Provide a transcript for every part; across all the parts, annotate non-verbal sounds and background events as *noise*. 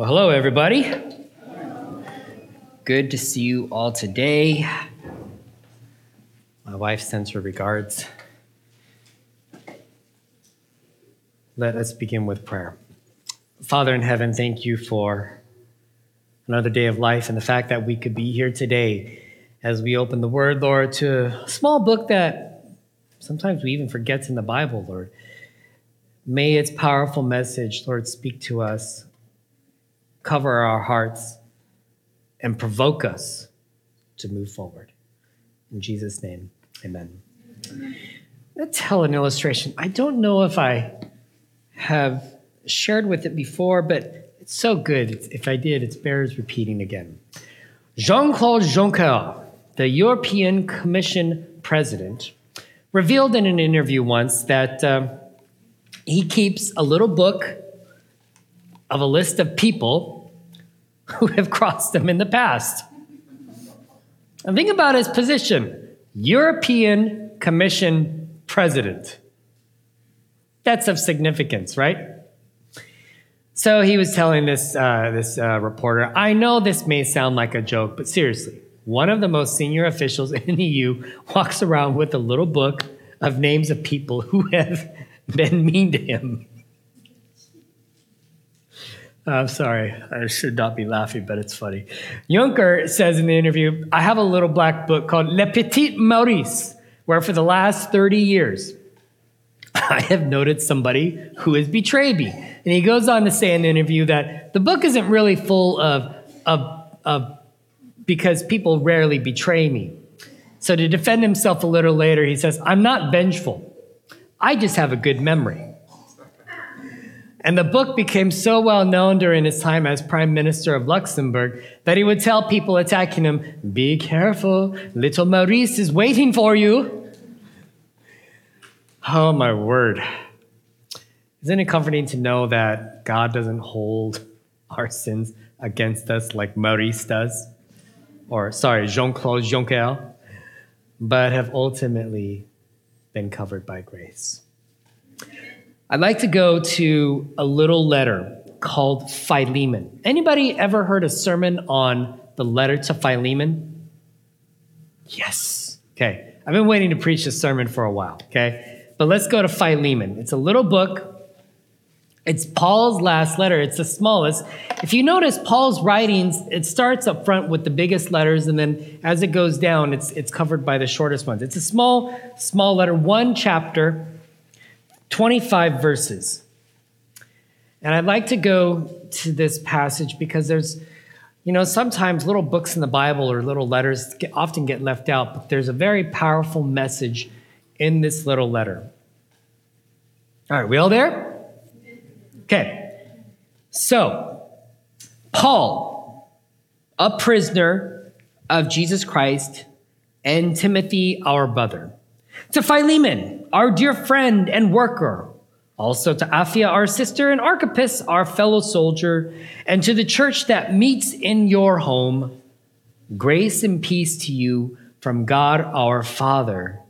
Well, hello, everybody. Good to see you all today. My wife sends her regards. Let us begin with prayer. Father in heaven, thank you for another day of life and the fact that we could be here today as we open the Word, Lord, to a small book that sometimes we even forget in the Bible, Lord. May its powerful message, Lord, speak to us cover our hearts, and provoke us to move forward. In Jesus' name, amen. Let's tell an illustration. I don't know if I have shared with it before, but it's so good. If I did, it bears repeating again. Jean Claude Juncker, the European Commission president, revealed in an interview once that uh, he keeps a little book of a list of people who have crossed him in the past. And think about his position European Commission President. That's of significance, right? So he was telling this, uh, this uh, reporter, I know this may sound like a joke, but seriously, one of the most senior officials *laughs* in the EU walks around with a little book of names of people who have *laughs* been mean to him. I'm sorry, I should not be laughing, but it's funny. Juncker says in the interview, I have a little black book called Le Petit Maurice, where for the last 30 years, *laughs* I have noted somebody who has betrayed me. And he goes on to say in the interview that the book isn't really full of, of, of because people rarely betray me. So to defend himself a little later, he says, I'm not vengeful. I just have a good memory. And the book became so well known during his time as Prime Minister of Luxembourg that he would tell people attacking him, Be careful, little Maurice is waiting for you. Oh, my word. Isn't it comforting to know that God doesn't hold our sins against us like Maurice does? Or, sorry, Jean Claude Juncker, but have ultimately been covered by grace. I'd like to go to a little letter called Philemon. Anybody ever heard a sermon on the letter to Philemon? Yes. Okay. I've been waiting to preach this sermon for a while, okay? But let's go to Philemon. It's a little book. It's Paul's last letter. It's the smallest. If you notice Paul's writings, it starts up front with the biggest letters, and then as it goes down, it's, it's covered by the shortest ones. It's a small, small letter, one chapter. 25 verses. And I'd like to go to this passage because there's, you know, sometimes little books in the Bible or little letters get, often get left out, but there's a very powerful message in this little letter. All right, we all there? Okay. So, Paul, a prisoner of Jesus Christ, and Timothy, our brother, to Philemon our dear friend and worker, also to Apphia, our sister, and Archippus, our fellow soldier, and to the church that meets in your home, grace and peace to you from God our Father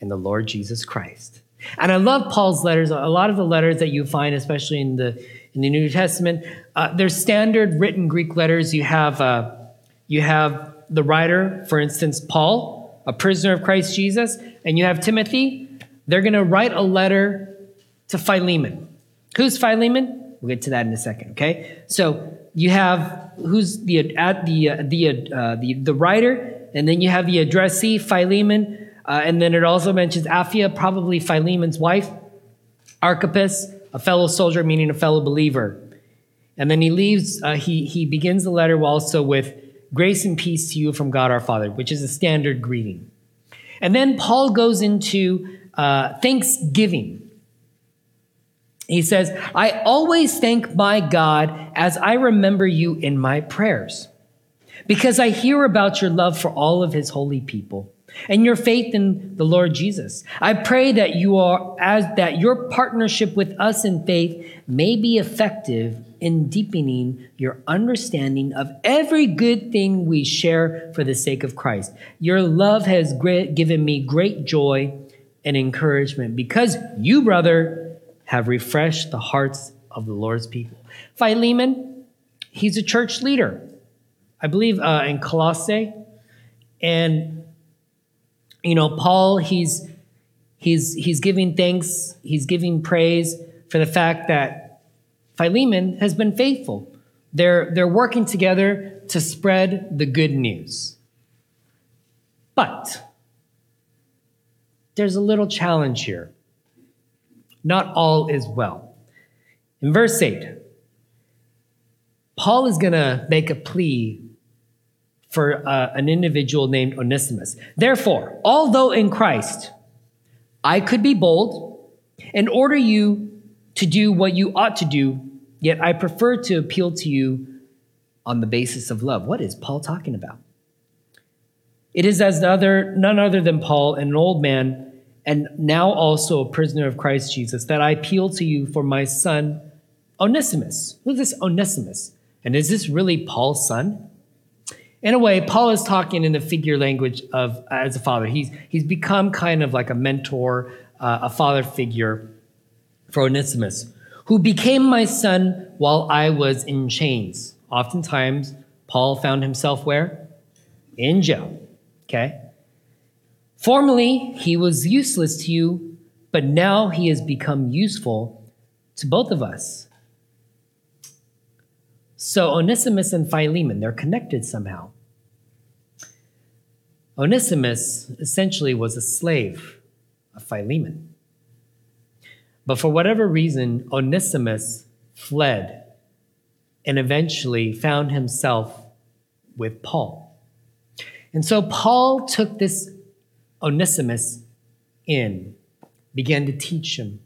and the Lord Jesus Christ. And I love Paul's letters. A lot of the letters that you find, especially in the in the New Testament, uh, they're standard written Greek letters. You have uh, you have the writer, for instance, Paul, a prisoner of Christ Jesus, and you have Timothy, they're going to write a letter to Philemon. Who's Philemon? We'll get to that in a second, okay? So you have who's the at the uh, the uh, the the writer, and then you have the addressee Philemon, uh, and then it also mentions Apphia, probably Philemon's wife, Archippus, a fellow soldier, meaning a fellow believer, and then he leaves. Uh, he he begins the letter also with grace and peace to you from God our Father, which is a standard greeting, and then Paul goes into uh, thanksgiving. He says, I always thank my God as I remember you in my prayers, because I hear about your love for all of his holy people and your faith in the Lord Jesus. I pray that you are as that your partnership with us in faith may be effective in deepening your understanding of every good thing we share for the sake of Christ. Your love has great, given me great joy and encouragement because you, brother, have refreshed the hearts of the Lord's people. Philemon, he's a church leader, I believe, uh, in Colossae, and you know, Paul, he's he's he's giving thanks, he's giving praise for the fact that Philemon has been faithful. They're they're working together to spread the good news. But there's a little challenge here. Not all is well. In verse 8, Paul is going to make a plea for uh, an individual named Onesimus. Therefore, although in Christ I could be bold and order you to do what you ought to do, yet I prefer to appeal to you on the basis of love. What is Paul talking about? It is as other, none other than Paul, an old man, and now also a prisoner of Christ Jesus, that I appeal to you for my son Onesimus. Who's this Onesimus? And is this really Paul's son? in a way, Paul is talking in the figure language of as a father. He's he's become kind of like a mentor, uh, a father figure for Onesimus, who became my son while I was in chains. Oftentimes, Paul found himself where? In jail. Okay. Formerly, he was useless to you, but now he has become useful to both of us. So Onesimus and Philemon, they're connected somehow. Onesimus essentially was a slave of Philemon. But for whatever reason, Onesimus fled and eventually found himself with Paul. And so Paul took this Onesimus in, began to teach him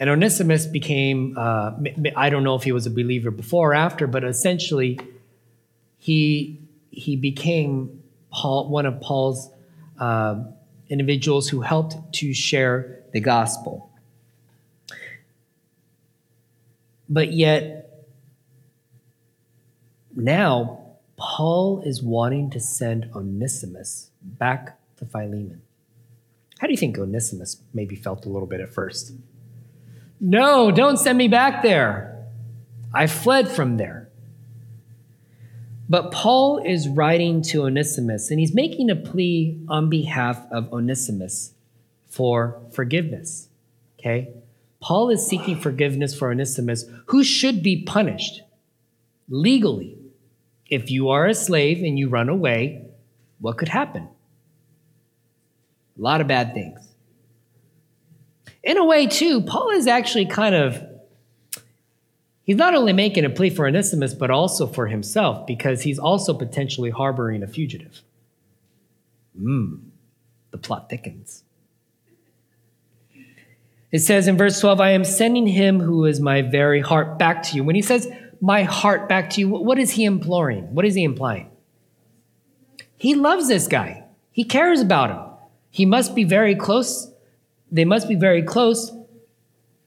and Onesimus became, uh, I don't know if he was a believer before or after, but essentially he, he became Paul, one of Paul's uh, individuals who helped to share the gospel. But yet, now, Paul is wanting to send Onesimus back to Philemon. How do you think Onesimus maybe felt a little bit at first? No, don't send me back there. I fled from there. But Paul is writing to Onesimus, and he's making a plea on behalf of Onesimus for forgiveness. Okay? Paul is seeking forgiveness for Onesimus, who should be punished legally. If you are a slave and you run away, what could happen? A lot of bad things in a way, too, Paul is actually kind of, he's not only making a plea for Onesimus, but also for himself, because he's also potentially harboring a fugitive. Mmm, the plot thickens. It says in verse 12, I am sending him who is my very heart back to you. When he says, my heart back to you, what is he imploring? What is he implying? He loves this guy, he cares about him. He must be very close they must be very close.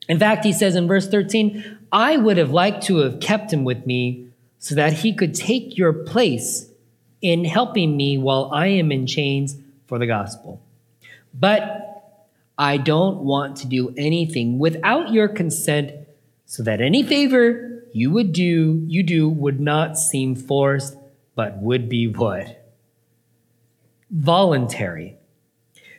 In fact, he says in verse 13, I would have liked to have kept him with me so that he could take your place in helping me while I am in chains for the gospel. But I don't want to do anything without your consent so that any favor you would do, you do would not seem forced, but would be what? Voluntary.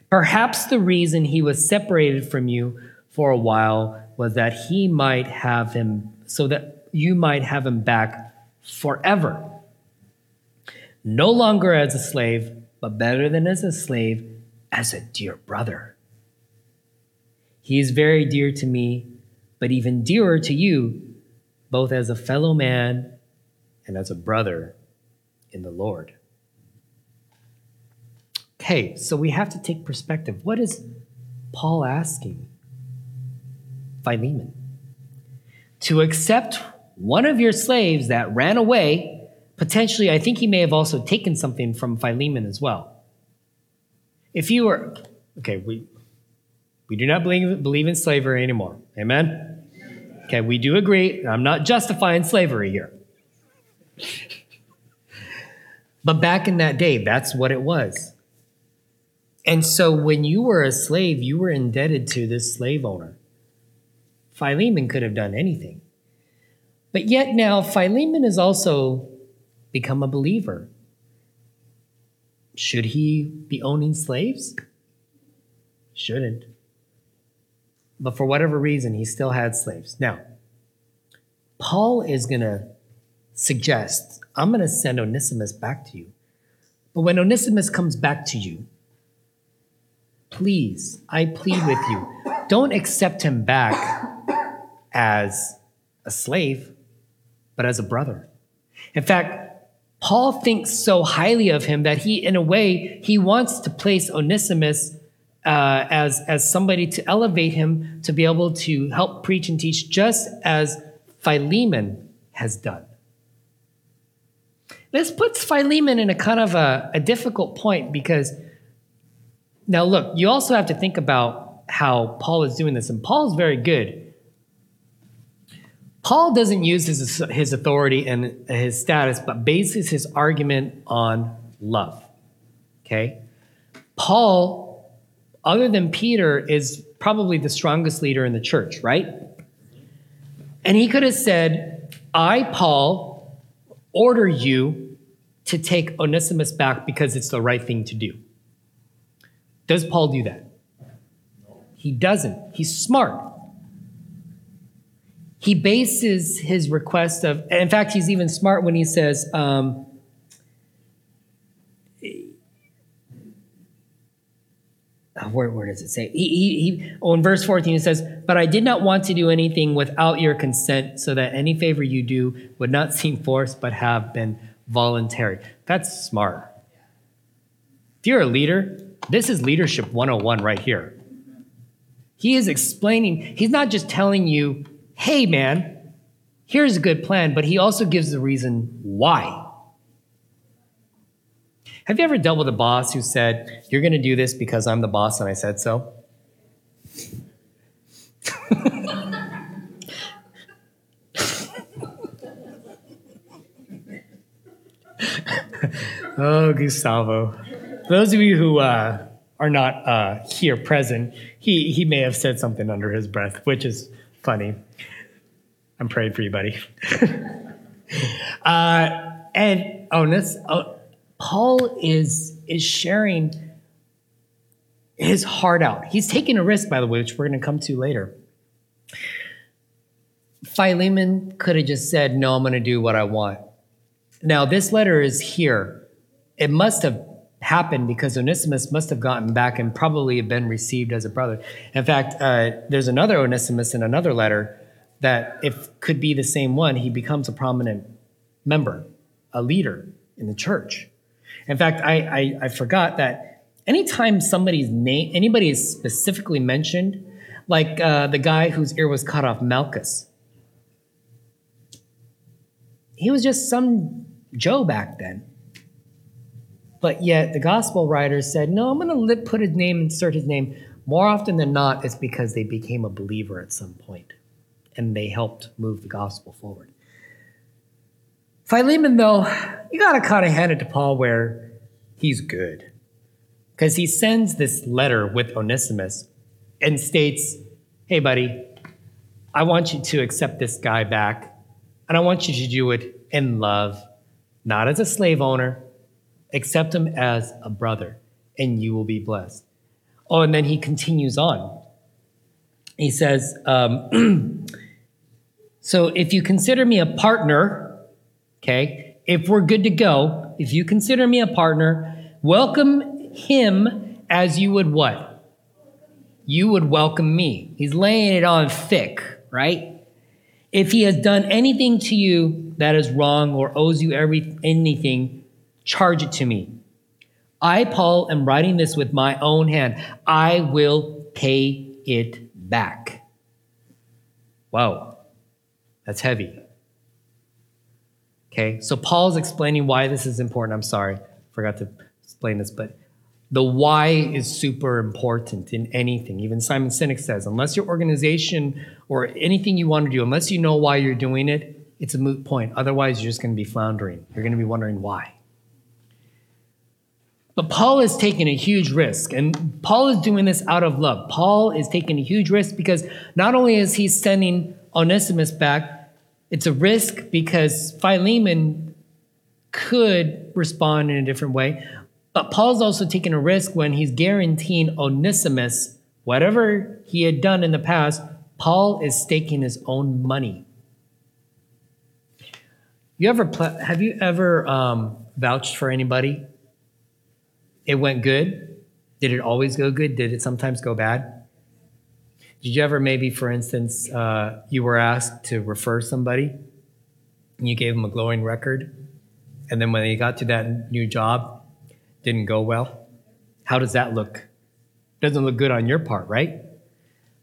Perhaps the reason he was separated from you for a while was that he might have him, so that you might have him back forever. No longer as a slave, but better than as a slave, as a dear brother. He is very dear to me, but even dearer to you, both as a fellow man and as a brother in the Lord. Okay, so we have to take perspective. What is Paul asking? Philemon. to accept one of your slaves that ran away. Potentially, I think he may have also taken something from Philemon as well. If you were, okay, we, we do not believe, believe in slavery anymore. Amen? Okay, we do agree. I'm not justifying slavery here. *laughs* But back in that day, that's what it was. And so when you were a slave, you were indebted to this slave owner. Philemon could have done anything. But yet now, Philemon has also become a believer. Should he be owning slaves? Shouldn't. But for whatever reason, he still had slaves. Now, Paul is going to suggest I'm going to send Onesimus back to you. But when Onesimus comes back to you, please, I plead with you, don't accept him back as a slave, but as a brother. In fact, Paul thinks so highly of him that he, in a way, he wants to place Onesimus uh, as, as somebody to elevate him to be able to help preach and teach, just as Philemon has done. This puts Philemon in a kind of a, a difficult point because now look, you also have to think about how Paul is doing this, and Paul's very good. Paul doesn't use his, his authority and his status, but bases his argument on love. Okay? Paul, other than Peter, is probably the strongest leader in the church, right? And he could have said, I, Paul, order you to take Onesimus back because it's the right thing to do. Does Paul do that? He doesn't. He's smart. He bases his request of, in fact, he's even smart when he says, um, where, where does it say? He, he, he, oh, in verse 14, it says, But I did not want to do anything without your consent, so that any favor you do would not *laughs* seem forced, but have been voluntary. That's smart. If you're a leader, this is leadership 101 right here. He is explaining, he's not just telling you, hey, man, here's a good plan, but he also gives the reason why. Have you ever dealt with a boss who said, You're going to do this because I'm the boss and I said so? *laughs* oh, Gustavo. For those of you who uh, are not uh, here present, he, he may have said something under his breath, which is funny. I'm praying for you, buddy. *laughs* uh, and oh, this, oh, Paul is is sharing his heart out. He's taking a risk, by the way, which we're going to come to later. Philemon could have just said, No, I'm going to do what I want. Now, this letter is here. It must have happened because Onesimus must have gotten back and probably have been received as a brother. In fact, uh, there's another Onesimus in another letter that, if could be the same one, he becomes a prominent member, a leader in the church. In fact, I, I, I forgot that anytime somebody's name, anybody is specifically mentioned, like uh, the guy whose ear was cut off, Malchus, he was just some Joe back then. But yet the gospel writers said, no, I'm going to put his name, insert his name. More often than not, it's because they became a believer at some point and they helped move the gospel forward. Philemon, though, you got to kind of hand it to Paul where he's good. Because he sends this letter with Onesimus and states, Hey, buddy, I want you to accept this guy back, and I want you to do it in love, not as a slave owner. Accept him as a brother, and you will be blessed. Oh, and then he continues on. He says, um, *clears throat* So if you consider me a partner, okay, if we're good to go, if you consider me a partner, welcome him as you would what? You would welcome me. He's laying it on thick, right? If he has done anything to you that is wrong or owes you every, anything, charge it to me. I, Paul, am writing this with my own hand. I will pay it back. Wow. That's heavy. Okay, so Paul's explaining why this is important. I'm sorry, forgot to explain this, but the why is super important in anything. Even Simon Sinek says, unless your organization or anything you want to do, unless you know why you're doing it, it's a moot point. Otherwise, you're just going to be floundering. You're going to be wondering why. But Paul is taking a huge risk, and Paul is doing this out of love. Paul is taking a huge risk because not only is he sending Onesimus back, it's a risk because Philemon could respond in a different way. But Paul's also taking a risk when he's guaranteeing Onesimus whatever he had done in the past, Paul is staking his own money. You ever have you ever um, vouched for anybody? It went good. Did it always go good? Did it sometimes go bad? Did you ever, maybe, for instance, uh, you were asked to refer somebody and you gave them a glowing record, and then when they got to that new job, didn't go well? How does that look? Doesn't look good on your part, right?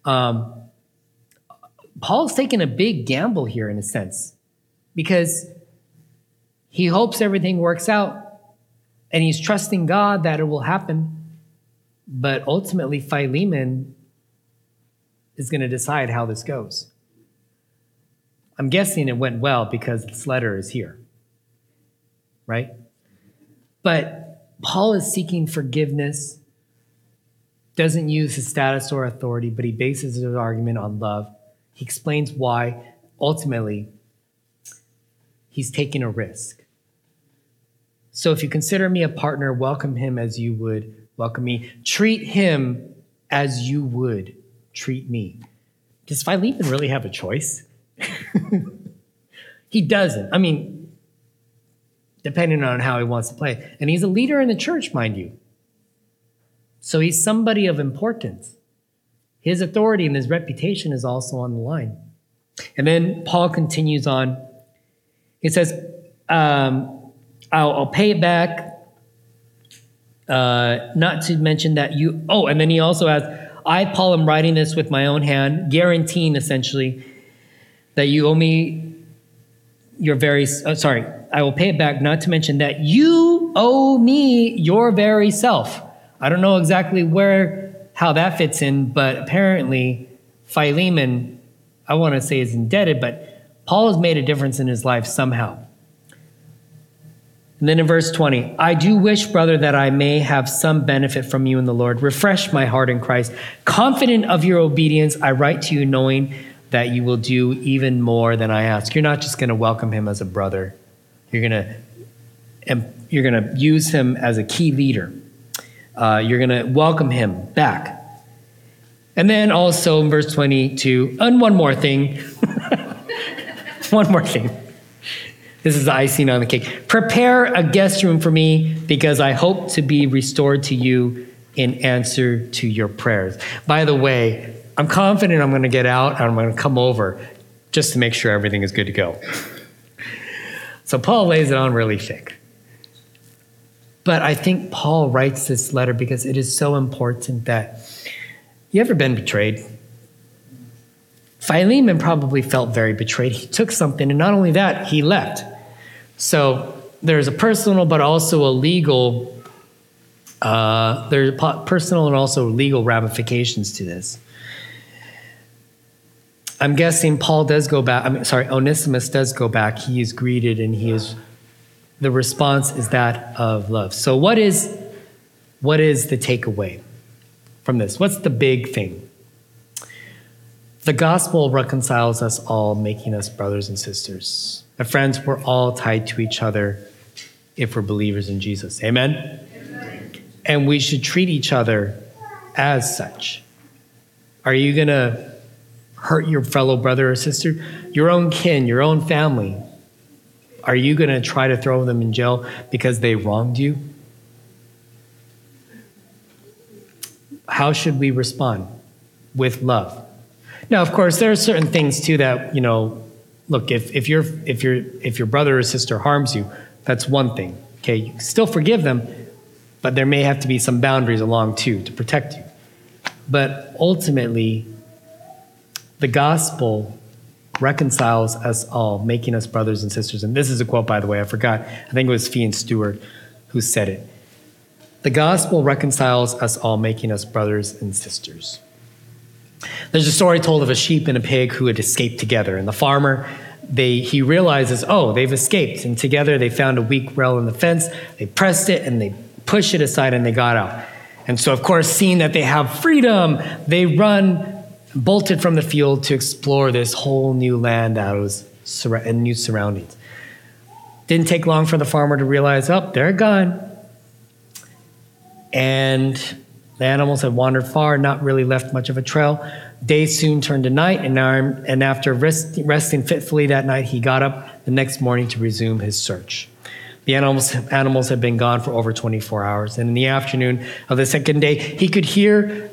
Um, Paul's taking a big gamble here in a sense because he hopes everything works out and he's trusting God that it will happen. But ultimately, Philemon is going to decide how this goes. I'm guessing it went well because this letter is here, right? But Paul is seeking forgiveness, doesn't use his status or authority, but he bases his argument on love. He explains why ultimately he's taking a risk. So if you consider me a partner, welcome him as you would welcome me. Treat him as you would treat me. Does Philemon really have a choice? *laughs* he doesn't. I mean, depending on how he wants to play. And he's a leader in the church, mind you. So he's somebody of importance. His authority and his reputation is also on the line. And then Paul continues on. He says, um, I'll, I'll, pay it back. Uh, not to mention that you, oh, and then he also adds, I, Paul, am writing this with my own hand, guaranteeing essentially that you owe me your very, uh, sorry, I will pay it back, not to mention that you owe me your very self. I don't know exactly where, how that fits in, but apparently Philemon, I want to say is indebted, but Paul has made a difference in his life somehow. And then in verse 20, I do wish, brother, that I may have some benefit from you in the Lord. Refresh my heart in Christ. Confident of your obedience, I write to you knowing that you will do even more than I ask. You're not just going to welcome him as a brother. You're going to you're going to use him as a key leader. Uh, you're going to welcome him back. And then also in verse 22, and one more thing. *laughs* one more thing. This is the icing on the cake. Prepare a guest room for me because I hope to be restored to you in answer to your prayers. By the way, I'm confident I'm going to get out and I'm going to come over just to make sure everything is good to go. so Paul lays it on really thick. But I think Paul writes this letter because it is so important that you ever been betrayed? Philemon probably felt very betrayed. He took something, and not only that, he left. So there's a personal, but also a legal. Uh, there's personal and also legal ramifications to this. I'm guessing Paul does go back. I mean, sorry, Onesimus does go back. He is greeted, and he is. The response is that of love. So, what is, what is the takeaway from this? What's the big thing? The gospel reconciles us all, making us brothers and sisters. My friends, we're all tied to each other if we're believers in Jesus. Amen? Amen. And we should treat each other as such. Are you going to hurt your fellow brother or sister? Your own kin, your own family. Are you going to try to throw them in jail because they wronged you? How should we respond? With love. Now, of course, there are certain things too that, you know, look, if, if, your if, your if your brother or sister harms you, that's one thing. Okay, you still forgive them, but there may have to be some boundaries along too to protect you. But ultimately, the gospel reconciles us all, making us brothers and sisters. And this is a quote, by the way, I forgot. I think it was Fee Stuart who said it. The gospel reconciles us all, making us brothers and sisters. There's a story told of a sheep and a pig who had escaped together, and the farmer they he realizes, oh, they've escaped, and together they found a weak rail in the fence. They pressed it and they pushed it aside, and they got out. And so, of course, seeing that they have freedom, they run bolted from the field to explore this whole new land that was and new surroundings. Didn't take long for the farmer to realize, oh, they're gone. And the animals had wandered far, not really left much of a trail. Day soon turned to night, and, after rest, resting fitfully that night, he got up the next morning to resume his search. The animals, animals had been gone for over 24 hours, and in the afternoon of the second day, he could hear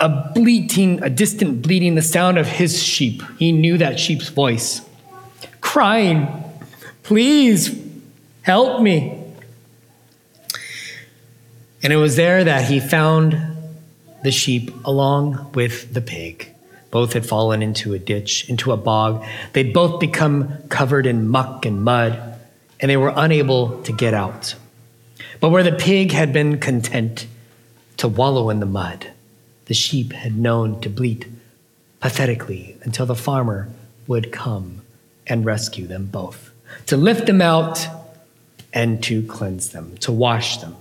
a bleating, a distant bleating, the sound of his sheep. He knew that sheep's voice, crying, Please help me. And it was there that he found the sheep along with the pig. Both had fallen into a ditch, into a bog. They'd both become covered in muck and mud, and they were unable to get out. But where the pig had been content to wallow in the mud, the sheep had known to bleat pathetically until the farmer would come and rescue them both, to lift them out and to cleanse them, to wash them.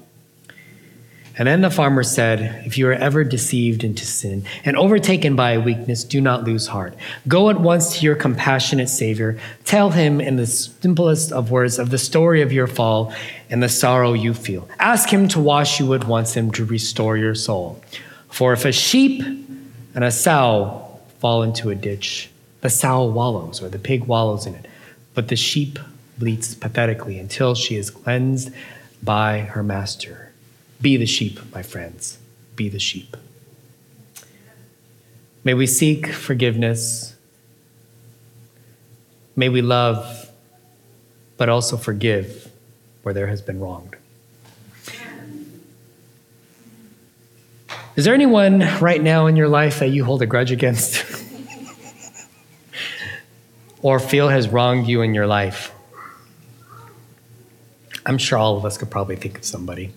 And then the farmer said, If you are ever deceived into sin and overtaken by a weakness, do not lose heart. Go at once to your compassionate Savior. Tell him in the simplest of words of the story of your fall and the sorrow you feel. Ask him to wash you at once and to restore your soul. For if a sheep and a sow fall into a ditch, the sow wallows or the pig wallows in it, but the sheep bleats pathetically until she is cleansed by her master. Be the sheep, my friends. Be the sheep. May we seek forgiveness. May we love, but also forgive where there has been wronged. Is there anyone right now in your life that you hold a grudge against? *laughs* or feel has wronged you in your life? I'm sure all of us could probably think of somebody.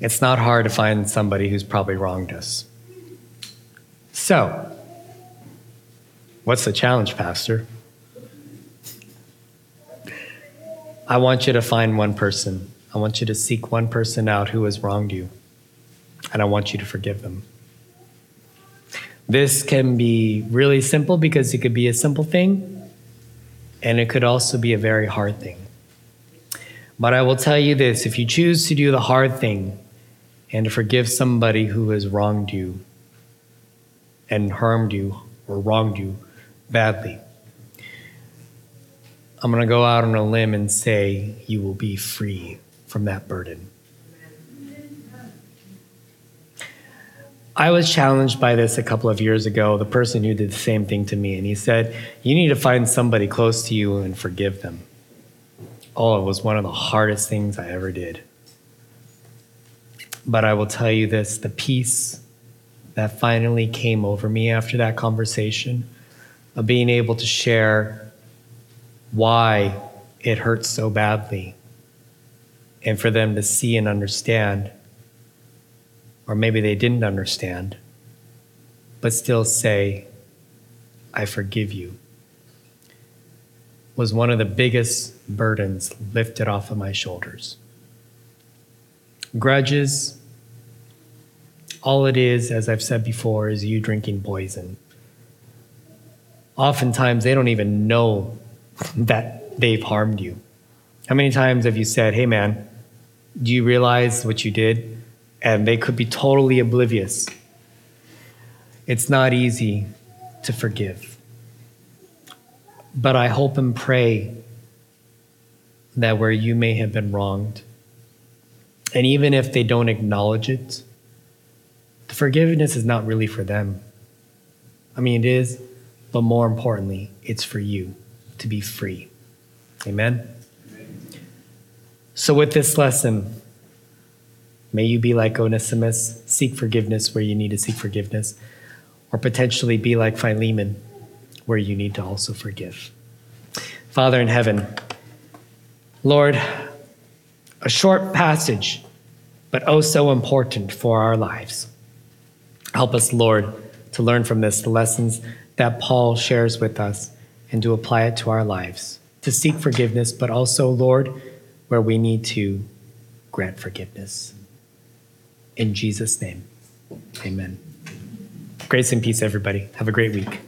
It's not hard to find somebody who's probably wronged us. So, what's the challenge, Pastor? I want you to find one person I want you to seek one person out who has wronged you, and I want you to forgive them. This can be really simple because it could be a simple thing, and it could also be a very hard thing. But I will tell you this if you choose to do the hard thing and to forgive somebody who has wronged you and harmed you or wronged you badly, I'm going to go out on a limb and say you will be free from that burden. I was challenged by this a couple of years ago, the person who did the same thing to me, and he said, You need to find somebody close to you and forgive them. Oh, it was one of the hardest things I ever did. But I will tell you this the peace that finally came over me after that conversation of being able to share why it hurts so badly and for them to see and understand, or maybe they didn't understand, but still say, I forgive you, was one of the biggest burdens lifted off of my shoulders. Grudges, all it is, as I've said before, is you drinking poison. Oftentimes, they don't even know that they've harmed you. How many times have you said, hey man, do you realize what you did? And they could be totally oblivious. It's not easy to forgive. But I hope and pray that where you may have been wronged, and even if they don't acknowledge it, the forgiveness is not really for them. I mean, it is, but more importantly, it's for you to be free. Amen. So, with this lesson, may you be like Onesimus, seek forgiveness where you need to seek forgiveness. or potentially be like Philemon, where you need to also forgive. Father in heaven, Lord, a short passage, but oh so important for our lives. Help us, Lord, to learn from this the lessons that Paul shares with us and to apply it to our lives, to seek forgiveness, but also, Lord, where we need to grant forgiveness. In Jesus' name, amen. Grace and peace, everybody. Have a great week.